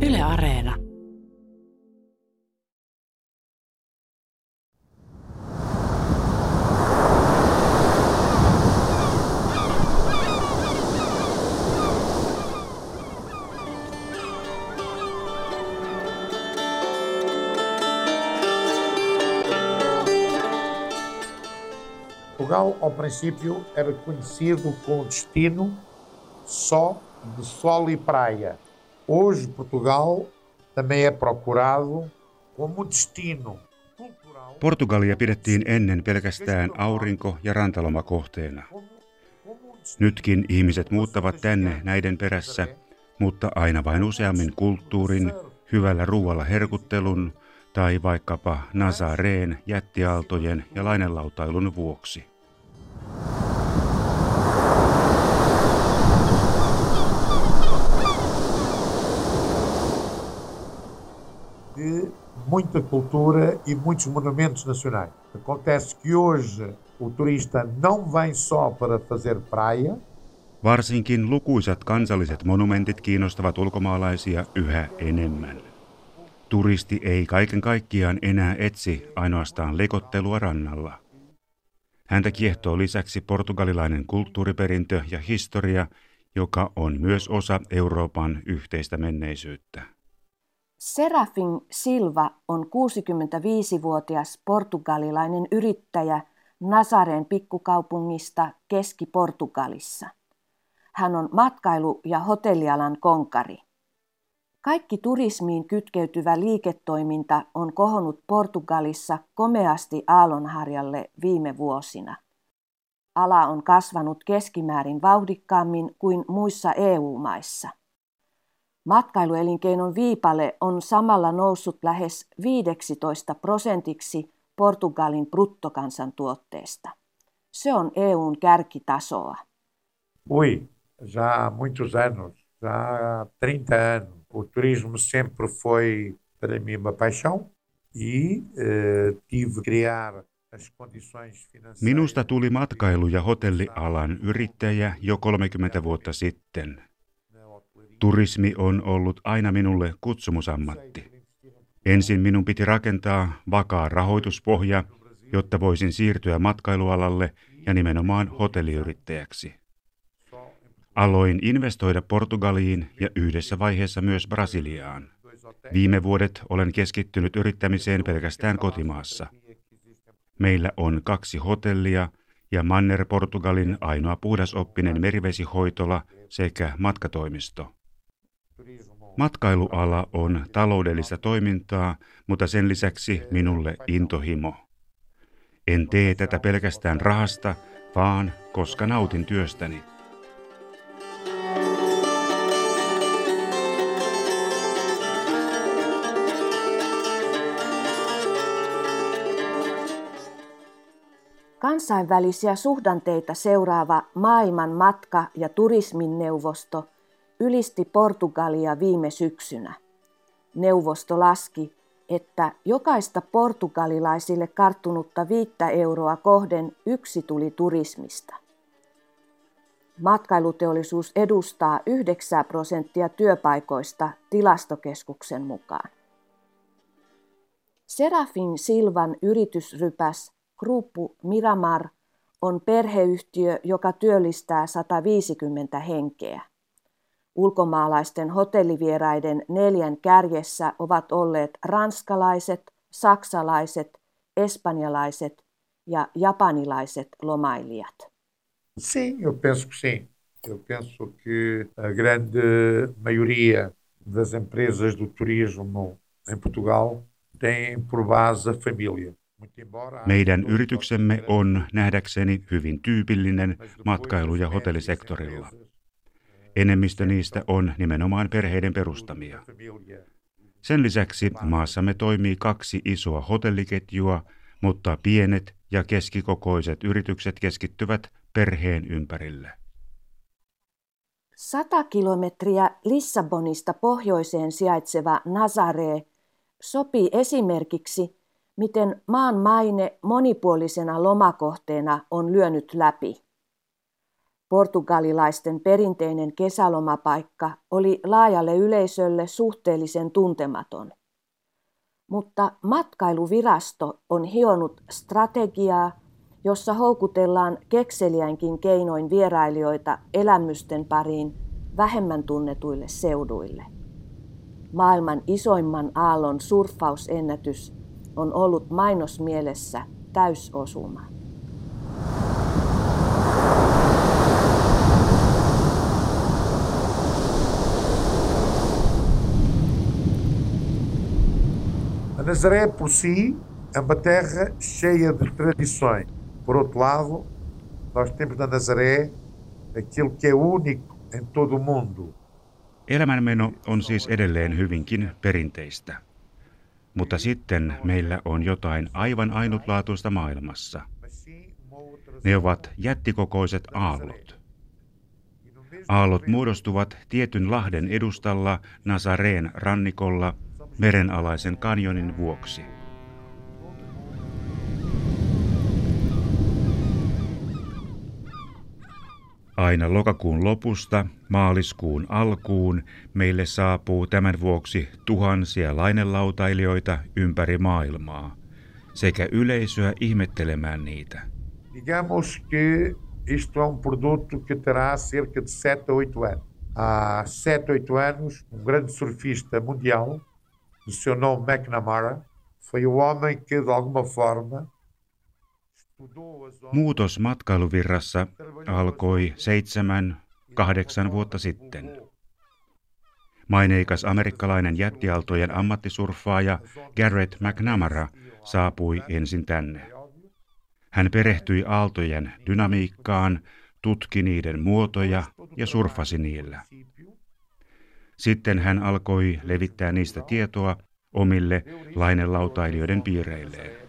Yle Areena. Portugal, ao princípio, era conhecido com destino só de sol e praia. Hoje, Portugal também é procurado como destino cultural. Portugalia pidettiin ennen pelkästään aurinko- ja rantalomakohteena. Nytkin ihmiset muuttavat tänne näiden perässä, mutta aina vain useammin kulttuurin, hyvällä ruualla herkuttelun tai vaikkapa Nazareen jättiaaltojen ja lainelautailun vuoksi. De muita cultura e muitos monumentos nacionais. Acontece que hoje o turista não vem só para fazer praia. Varsinkin lukuisat kansalliset monumentit kiinnostavat ulkomaalaisia yhä enemmän. Turisti ei kaiken kaikkiaan enää etsi ainoastaan lekottelua rannalla. Häntä kiehtoo lisäksi portugalilainen kulttuuriperintö ja historia, joka on myös osa Euroopan yhteistä menneisyyttä. Serafin Silva on 65-vuotias portugalilainen yrittäjä Nazareen pikkukaupungista Keski-Portugalissa. Hän on matkailu- ja hotellialan konkari. Kaikki turismiin kytkeytyvä liiketoiminta on kohonnut Portugalissa komeasti aallonharjalle viime vuosina. Ala on kasvanut keskimäärin vauhdikkaammin kuin muissa EU-maissa. Matkailuelinkeinon viipale on samalla noussut lähes 15 prosentiksi Portugalin bruttokansantuotteesta. Se on EUn kärkitasoa. Ui, já há muitos anos, já há 30 anos. O turismo sempre foi para mim uma paixão e eh, tive criar as condições financeiras. Minusta tuli matkailu- ja hotellialan yrittäjä jo 30 vuotta sitten. Turismi on ollut aina minulle kutsumusammatti. Ensin minun piti rakentaa vakaa rahoituspohja, jotta voisin siirtyä matkailualalle ja nimenomaan hotelliyrittäjäksi. Aloin investoida Portugaliin ja yhdessä vaiheessa myös Brasiliaan. Viime vuodet olen keskittynyt yrittämiseen pelkästään kotimaassa. Meillä on kaksi hotellia ja Manner-Portugalin ainoa puhdasoppinen merivesihoitola sekä matkatoimisto. Matkailuala on taloudellista toimintaa, mutta sen lisäksi minulle intohimo. En tee tätä pelkästään rahasta, vaan koska nautin työstäni. Kansainvälisiä suhdanteita seuraava maailman matka- ja turismin neuvosto ylisti Portugalia viime syksynä. Neuvosto laski, että jokaista portugalilaisille karttunutta viittä euroa kohden yksi tuli turismista. Matkailuteollisuus edustaa 9 prosenttia työpaikoista tilastokeskuksen mukaan. Serafin Silvan yritysrypäs Gruppu Miramar on perheyhtiö, joka työllistää 150 henkeä. Ulkomaalaisten hotellivieraiden neljän kärjessä ovat olleet ranskalaiset, saksalaiset, espanjalaiset ja japanilaiset lomailijat. Sim, eu penso que sim. Eu penso que a grande maioria das empresas do turismo em Portugal tem por base a família. Meidän yrityksemme on nähdäkseni hyvin tyypillinen matkailu- ja hotellisektorilla. Enemmistö niistä on nimenomaan perheiden perustamia. Sen lisäksi maassamme toimii kaksi isoa hotelliketjua, mutta pienet ja keskikokoiset yritykset keskittyvät perheen ympärille. Sata kilometriä Lissabonista pohjoiseen sijaitseva Nazare sopii esimerkiksi, miten maan maine monipuolisena lomakohteena on lyönyt läpi. Portugalilaisten perinteinen kesälomapaikka oli laajalle yleisölle suhteellisen tuntematon. Mutta matkailuvirasto on hionut strategiaa, jossa houkutellaan kekseliäinkin keinoin vierailijoita elämysten pariin vähemmän tunnetuille seuduille. Maailman isoimman aallon surffausennätys on ollut mainosmielessä täysosuma. Nazaré por si é uma terra cheia de tradições. Por outro lado, nós temos na Nazaré aquilo que é único em todo o mundo. Elämänmeno on siis edelleen hyvinkin perinteistä. Mutta sitten meillä on jotain aivan ainutlaatuista maailmassa. Ne ovat jättikokoiset aallot. Aallot muodostuvat tietyn lahden edustalla Nazareen rannikolla – merenalaisen kanjonin vuoksi. Aina lokakuun lopusta maaliskuun alkuun meille saapuu tämän vuoksi tuhansia lainelautailijoita ympäri maailmaa sekä yleisöä ihmettelemään niitä. Digamos que isto é um produto que terá cerca de 7 anos. Há 7, anos, um grande surfista mundial nome McNamara, foi o homem que, de alguma forma, Muutos matkailuvirrassa alkoi seitsemän, kahdeksan vuotta sitten. Maineikas amerikkalainen jättialtojen ammattisurffaaja Garrett McNamara saapui ensin tänne. Hän perehtyi aaltojen dynamiikkaan, tutki niiden muotoja ja surfasi niillä. Sitten hän alkoi levittää niistä tietoa omille lainelautailijoiden piireilleen.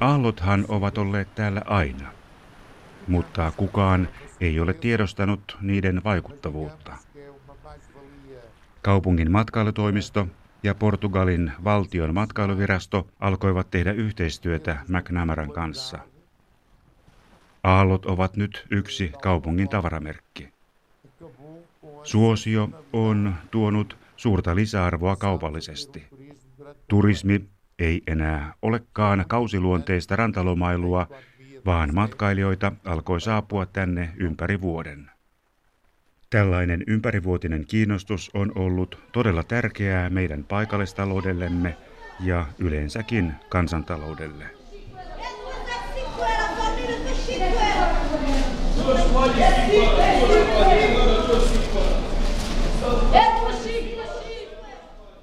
Aallothan ovat olleet täällä aina, mutta kukaan ei ole tiedostanut niiden vaikuttavuutta. Kaupungin matkailutoimisto ja Portugalin valtion matkailuvirasto alkoivat tehdä yhteistyötä McNamaran kanssa. Aallot ovat nyt yksi kaupungin tavaramerkki. Suosio on tuonut suurta lisäarvoa kaupallisesti. Turismi ei enää olekaan kausiluonteista rantalomailua, vaan matkailijoita alkoi saapua tänne ympäri vuoden. Tällainen ympärivuotinen kiinnostus on ollut todella tärkeää meidän paikallistaloudellemme ja yleensäkin kansantaloudelle.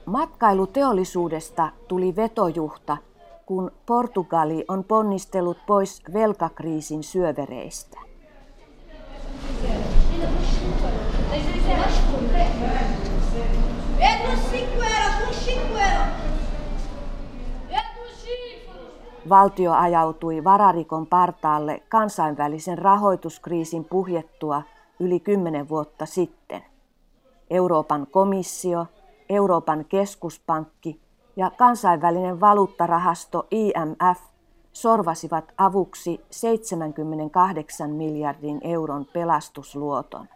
Matkailuteollisuudesta tuli vetojuhta, kun Portugali on ponnistellut pois velkakriisin syövereistä. Valtio ajautui vararikon partaalle kansainvälisen rahoituskriisin puhjettua yli kymmenen vuotta sitten. Euroopan komissio, Euroopan keskuspankki ja kansainvälinen valuuttarahasto IMF sorvasivat avuksi 78 miljardin euron pelastusluoton.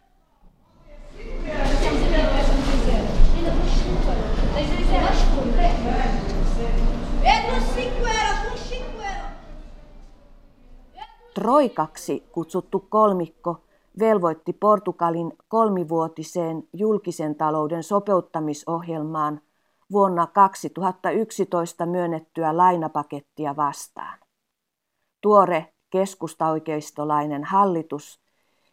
Troikaksi kutsuttu kolmikko velvoitti Portugalin kolmivuotiseen julkisen talouden sopeuttamisohjelmaan vuonna 2011 myönnettyä lainapakettia vastaan. Tuore keskustaoikeistolainen hallitus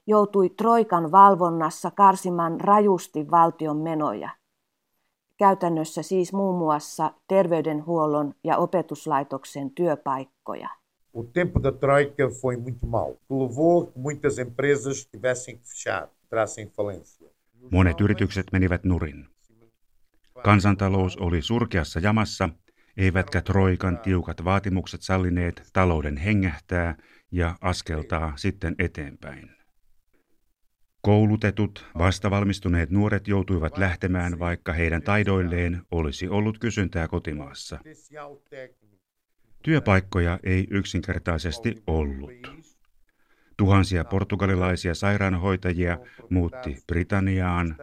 joutui Troikan valvonnassa karsimaan rajusti valtion menoja. Käytännössä siis muun muassa terveydenhuollon ja opetuslaitoksen työpaikkoja. O tempo da Troika foi muito mau. Levou que muitas empresas tivessem que fechar, entrassem falência. Monet yritykset menivät nurin. Kansantalous oli surkeassa jamassa, eivätkä Troikan tiukat vaatimukset sallineet talouden hengähtää ja askeltaa sitten eteenpäin. Koulutetut, vastavalmistuneet nuoret joutuivat lähtemään, vaikka heidän taidoilleen olisi ollut kysyntää kotimaassa. Työpaikkoja ei yksinkertaisesti ollut. Tuhansia portugalilaisia sairaanhoitajia muutti Britanniaan.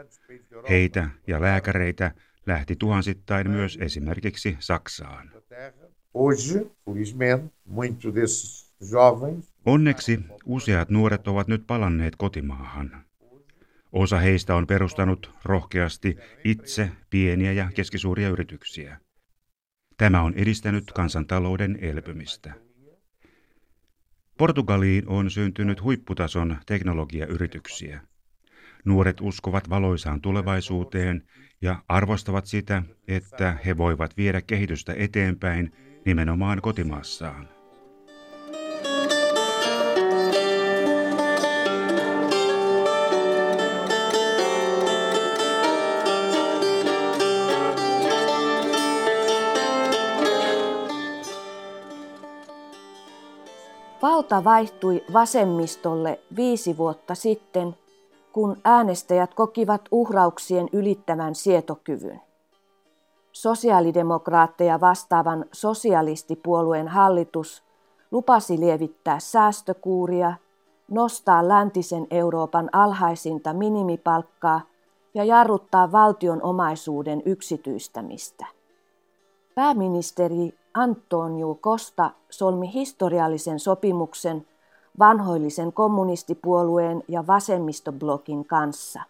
Heitä ja lääkäreitä lähti tuhansittain myös esimerkiksi Saksaan. Onneksi useat nuoret ovat nyt palanneet kotimaahan. Osa heistä on perustanut rohkeasti itse pieniä ja keskisuuria yrityksiä. Tämä on edistänyt kansantalouden elpymistä. Portugaliin on syntynyt huipputason teknologiayrityksiä. Nuoret uskovat valoisaan tulevaisuuteen ja arvostavat sitä, että he voivat viedä kehitystä eteenpäin nimenomaan kotimaassaan. Valta vaihtui vasemmistolle viisi vuotta sitten, kun äänestäjät kokivat uhrauksien ylittävän sietokyvyn. Sosiaalidemokraatteja vastaavan sosialistipuolueen hallitus lupasi lievittää säästökuuria, nostaa läntisen Euroopan alhaisinta minimipalkkaa ja jarruttaa valtion omaisuuden yksityistämistä. Pääministeri Antonio Costa solmi historiallisen sopimuksen vanhoillisen kommunistipuolueen ja vasemmistoblokin kanssa.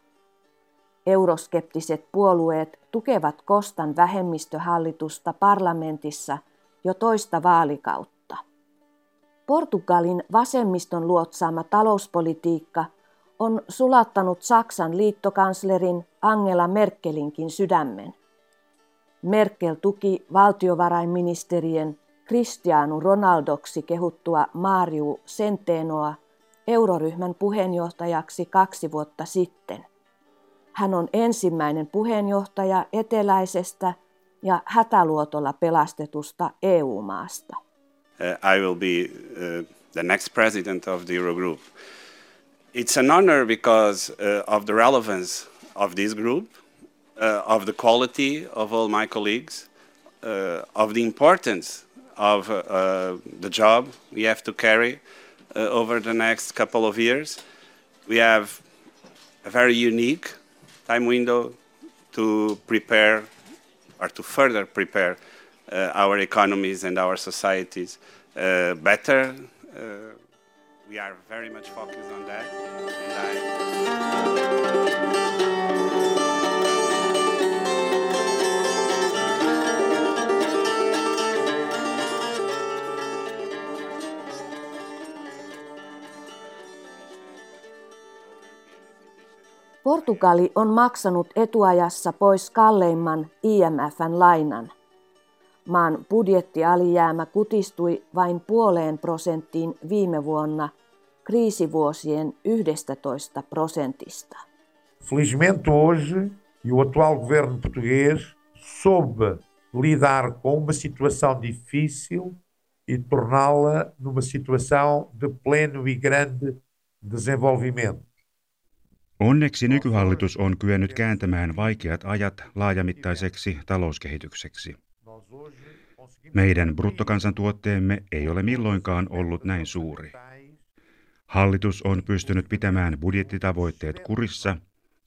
Euroskeptiset puolueet tukevat Kostan vähemmistöhallitusta parlamentissa jo toista vaalikautta. Portugalin vasemmiston luotsaama talouspolitiikka on sulattanut Saksan liittokanslerin Angela Merkelinkin sydämen. Merkel tuki valtiovarainministerien Cristiano Ronaldoksi kehuttua Mario Centenoa euroryhmän puheenjohtajaksi kaksi vuotta sitten. Hän on ensimmäinen puheenjohtaja eteläisestä ja hätäluotolla pelastetusta EU-maasta. Uh, I will be uh, the next president of the Eurogroup. It's an honor because uh, of the relevance of this group – uh, of the quality of all my colleagues, uh, of the importance of uh, uh the job we have to carry uh, over the next couple of years. We have a very unique time window to prepare or to further prepare uh, our economies and our societies better. we are very much focused on that. Portugali on maksanut etuajassa pois kalleimman IMFn lainan. Maan budjettialijäämä kutistui vain puoleen prosenttiin viime vuonna kriisivuosien 11 prosentista. Felizmente hoje, e o atual governo português soube lidar com uma situação difícil e torná-la numa situação de pleno e grande desenvolvimento. Onneksi nykyhallitus on kyennyt kääntämään vaikeat ajat laajamittaiseksi talouskehitykseksi. Meidän bruttokansantuotteemme ei ole milloinkaan ollut näin suuri. Hallitus on pystynyt pitämään budjettitavoitteet kurissa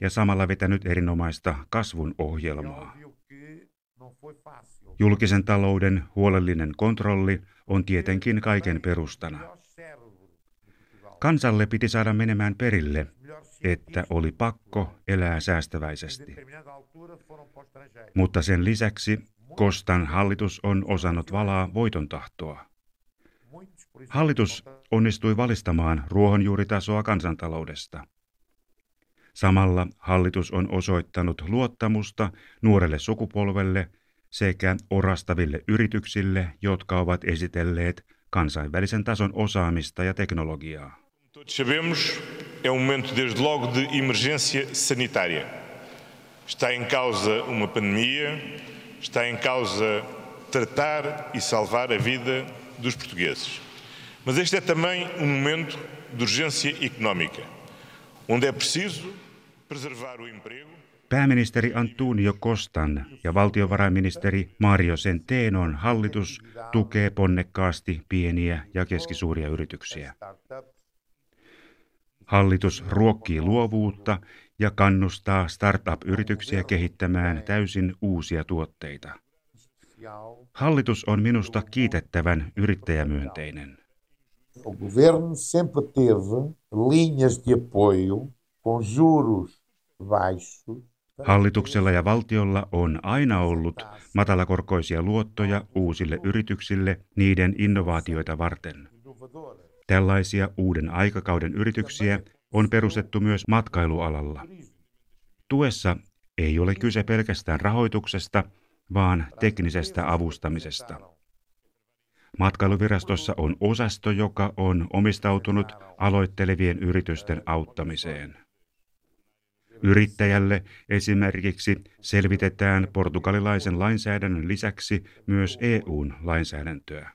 ja samalla vetänyt erinomaista kasvun ohjelmaa. Julkisen talouden huolellinen kontrolli on tietenkin kaiken perustana. Kansalle piti saada menemään perille, että oli pakko elää säästäväisesti. Mutta sen lisäksi Kostan hallitus on osannut valaa voiton tahtoa. Hallitus onnistui valistamaan ruohonjuuritasoa kansantaloudesta. Samalla hallitus on osoittanut luottamusta nuorelle sukupolvelle sekä orastaville yrityksille, jotka ovat esitelleet kansainvälisen tason osaamista ja teknologiaa. É um momento desde logo de emergência sanitária. Está em causa uma pandemia, está em causa tratar e salvar a vida dos portugueses. Mas este é também um momento de urgência económica. onde é preciso preservar o emprego. Pääministeri Antonio Kostan ja valtiovarainministeri Mario Centenon hallitus tukee ponnekkaasti pieniä ja keskisuuria yrityksiä. Hallitus ruokkii luovuutta ja kannustaa startup-yrityksiä kehittämään täysin uusia tuotteita. Hallitus on minusta kiitettävän yrittäjämyönteinen. O governo sempre teve linhas de apoio com juros baixos. Hallituksella ja valtiolla on aina ollut matalakorkoisia luottoja uusille yrityksille niiden innovaatioita varten. Tällaisia uuden aikakauden yrityksiä on perustettu myös matkailualalla. Tuessa ei ole kyse pelkästään rahoituksesta, vaan teknisestä avustamisesta. Matkailuvirastossa on osasto, joka on omistautunut aloittelevien yritysten auttamiseen. Yrittäjälle esimerkiksi selvitetään portugalilaisen lainsäädännön lisäksi myös EUn lainsäädäntöä.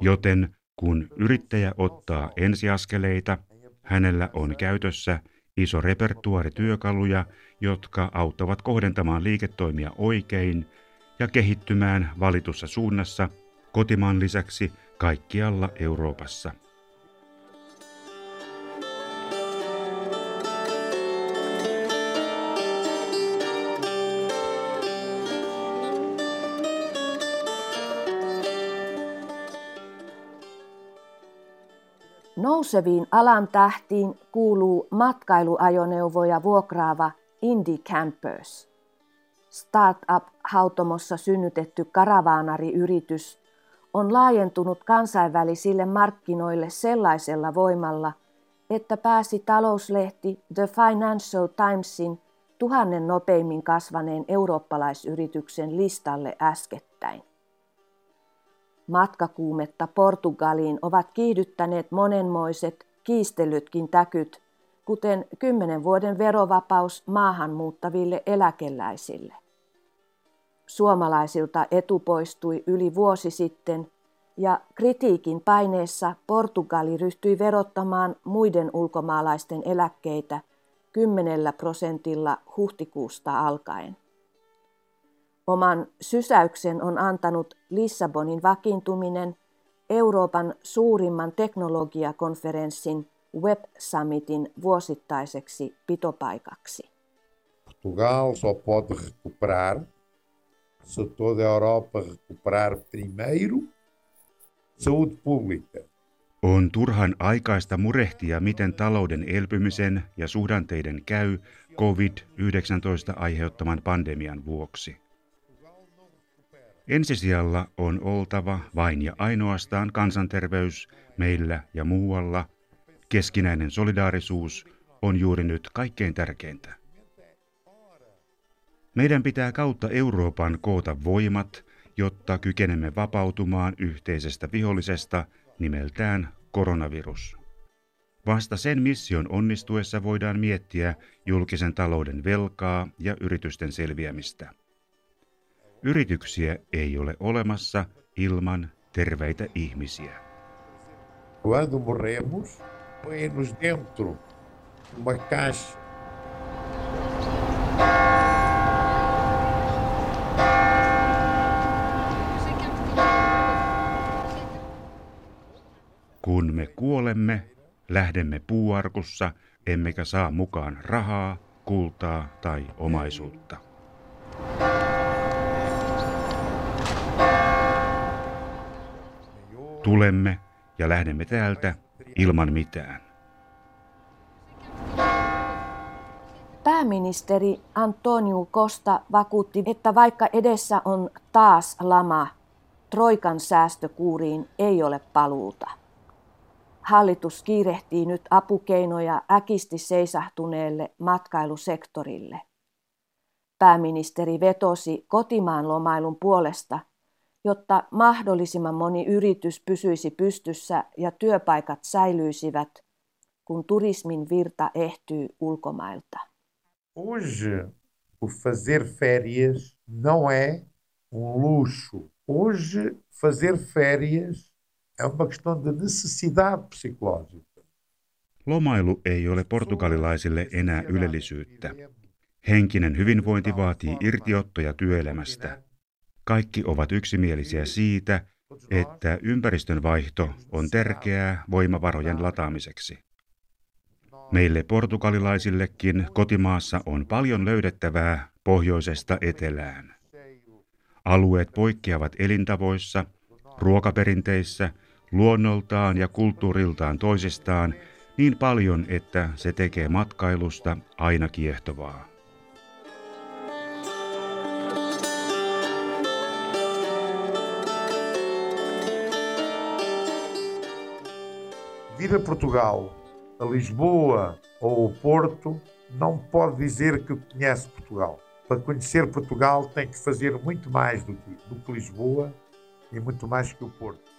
Joten kun yrittäjä ottaa ensiaskeleita, hänellä on käytössä iso repertuaari työkaluja, jotka auttavat kohdentamaan liiketoimia oikein ja kehittymään valitussa suunnassa kotimaan lisäksi kaikkialla Euroopassa. Nouseviin alan tähtiin kuuluu matkailuajoneuvoja vuokraava Indie Campers. Startup-hautomossa synnytetty karavaanariyritys on laajentunut kansainvälisille markkinoille sellaisella voimalla, että pääsi talouslehti The Financial Timesin tuhannen nopeimmin kasvaneen eurooppalaisyrityksen listalle äskettäin. Matkakuumetta Portugaliin ovat kiihdyttäneet monenmoiset kiistelytkin täkyt, kuten kymmenen vuoden verovapaus maahanmuuttaville eläkeläisille. Suomalaisilta etu poistui yli vuosi sitten ja kritiikin paineessa Portugali ryhtyi verottamaan muiden ulkomaalaisten eläkkeitä kymmenellä prosentilla huhtikuusta alkaen. Oman sysäyksen on antanut Lissabonin vakiintuminen Euroopan suurimman teknologiakonferenssin Web Summitin vuosittaiseksi pitopaikaksi. Portugal só pode recuperar se toda a Europa recuperar primeiro saúde pública. On turhan aikaista murehtia, miten talouden elpymisen ja suhdanteiden käy COVID-19 aiheuttaman pandemian vuoksi. Ensisijalla on oltava vain ja ainoastaan kansanterveys meillä ja muualla. Keskinäinen solidaarisuus on juuri nyt kaikkein tärkeintä. Meidän pitää kautta Euroopan koota voimat, jotta kykenemme vapautumaan yhteisestä vihollisesta nimeltään koronavirus. Vasta sen mission onnistuessa voidaan miettiä julkisen talouden velkaa ja yritysten selviämistä. Yrityksiä ei ole olemassa ilman terveitä ihmisiä. Quando morremos, põe-nos dentro uma caixa. Kun me kuolemme, lähdemme puuarkussa, emmekä saa mukaan rahaa, kultaa tai omaisuutta. Tulemme ja lähdemme täältä ilman mitään. Pääministeri Antonio Costa vakuutti, että vaikka edessä on taas lama, Troikan säästökuuriin ei ole paluuta. Hallitus kiirehtii nyt apukeinoja äkisti seisahtuneelle matkailusektorille. Pääministeri vetosi kotimaan lomailun puolesta – jotta mahdollisimman moni yritys pysyisi pystyssä ja työpaikat säilyisivät, kun turismin virta ehtyy ulkomailta. Hoje, o fazer férias não é um luxo. Hoje, fazer férias é uma questão de necessidade psicológica. Lomailu ei ole portugalilaisille enää ylellisyyttä. Henkinen hyvinvointi vaatii irtiottoja työelämästä. Kaikki ovat yksimielisiä siitä, että ympäristön vaihto on tärkeää voimavarojen lataamiseksi. Meille portugalilaisillekin kotimaassa on paljon löydettävää pohjoisesta etelään. Alueet poikkeavat elintavoissa, ruokaperinteissä, luonnoltaan ja kulttuuriltaan toisistaan niin paljon, että se tekee matkailusta aina kiehtovaa. Vir a Portugal, a Lisboa ou ao Porto, não pode dizer que conhece Portugal. Para conhecer Portugal tem que fazer muito mais do que, do que Lisboa e muito mais que o Porto.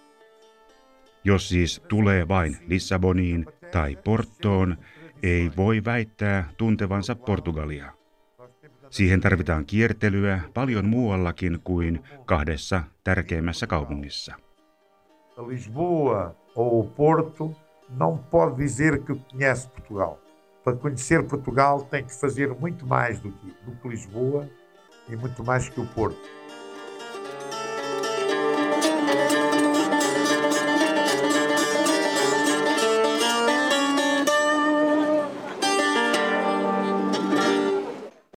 Jos siis tulee vain Lissaboniin tai Portoon, ei voi väittää tuntevansa Portugalia. Siihen tarvitaan kiertelyä paljon muuallakin kuin kahdessa tärkeimmässä kaupungissa. Lisboa ou Porto não pode dizer que conhece Portugal. Para conhecer Portugal tem que fazer muito mais do que, do que Lisboa e muito mais que o Porto.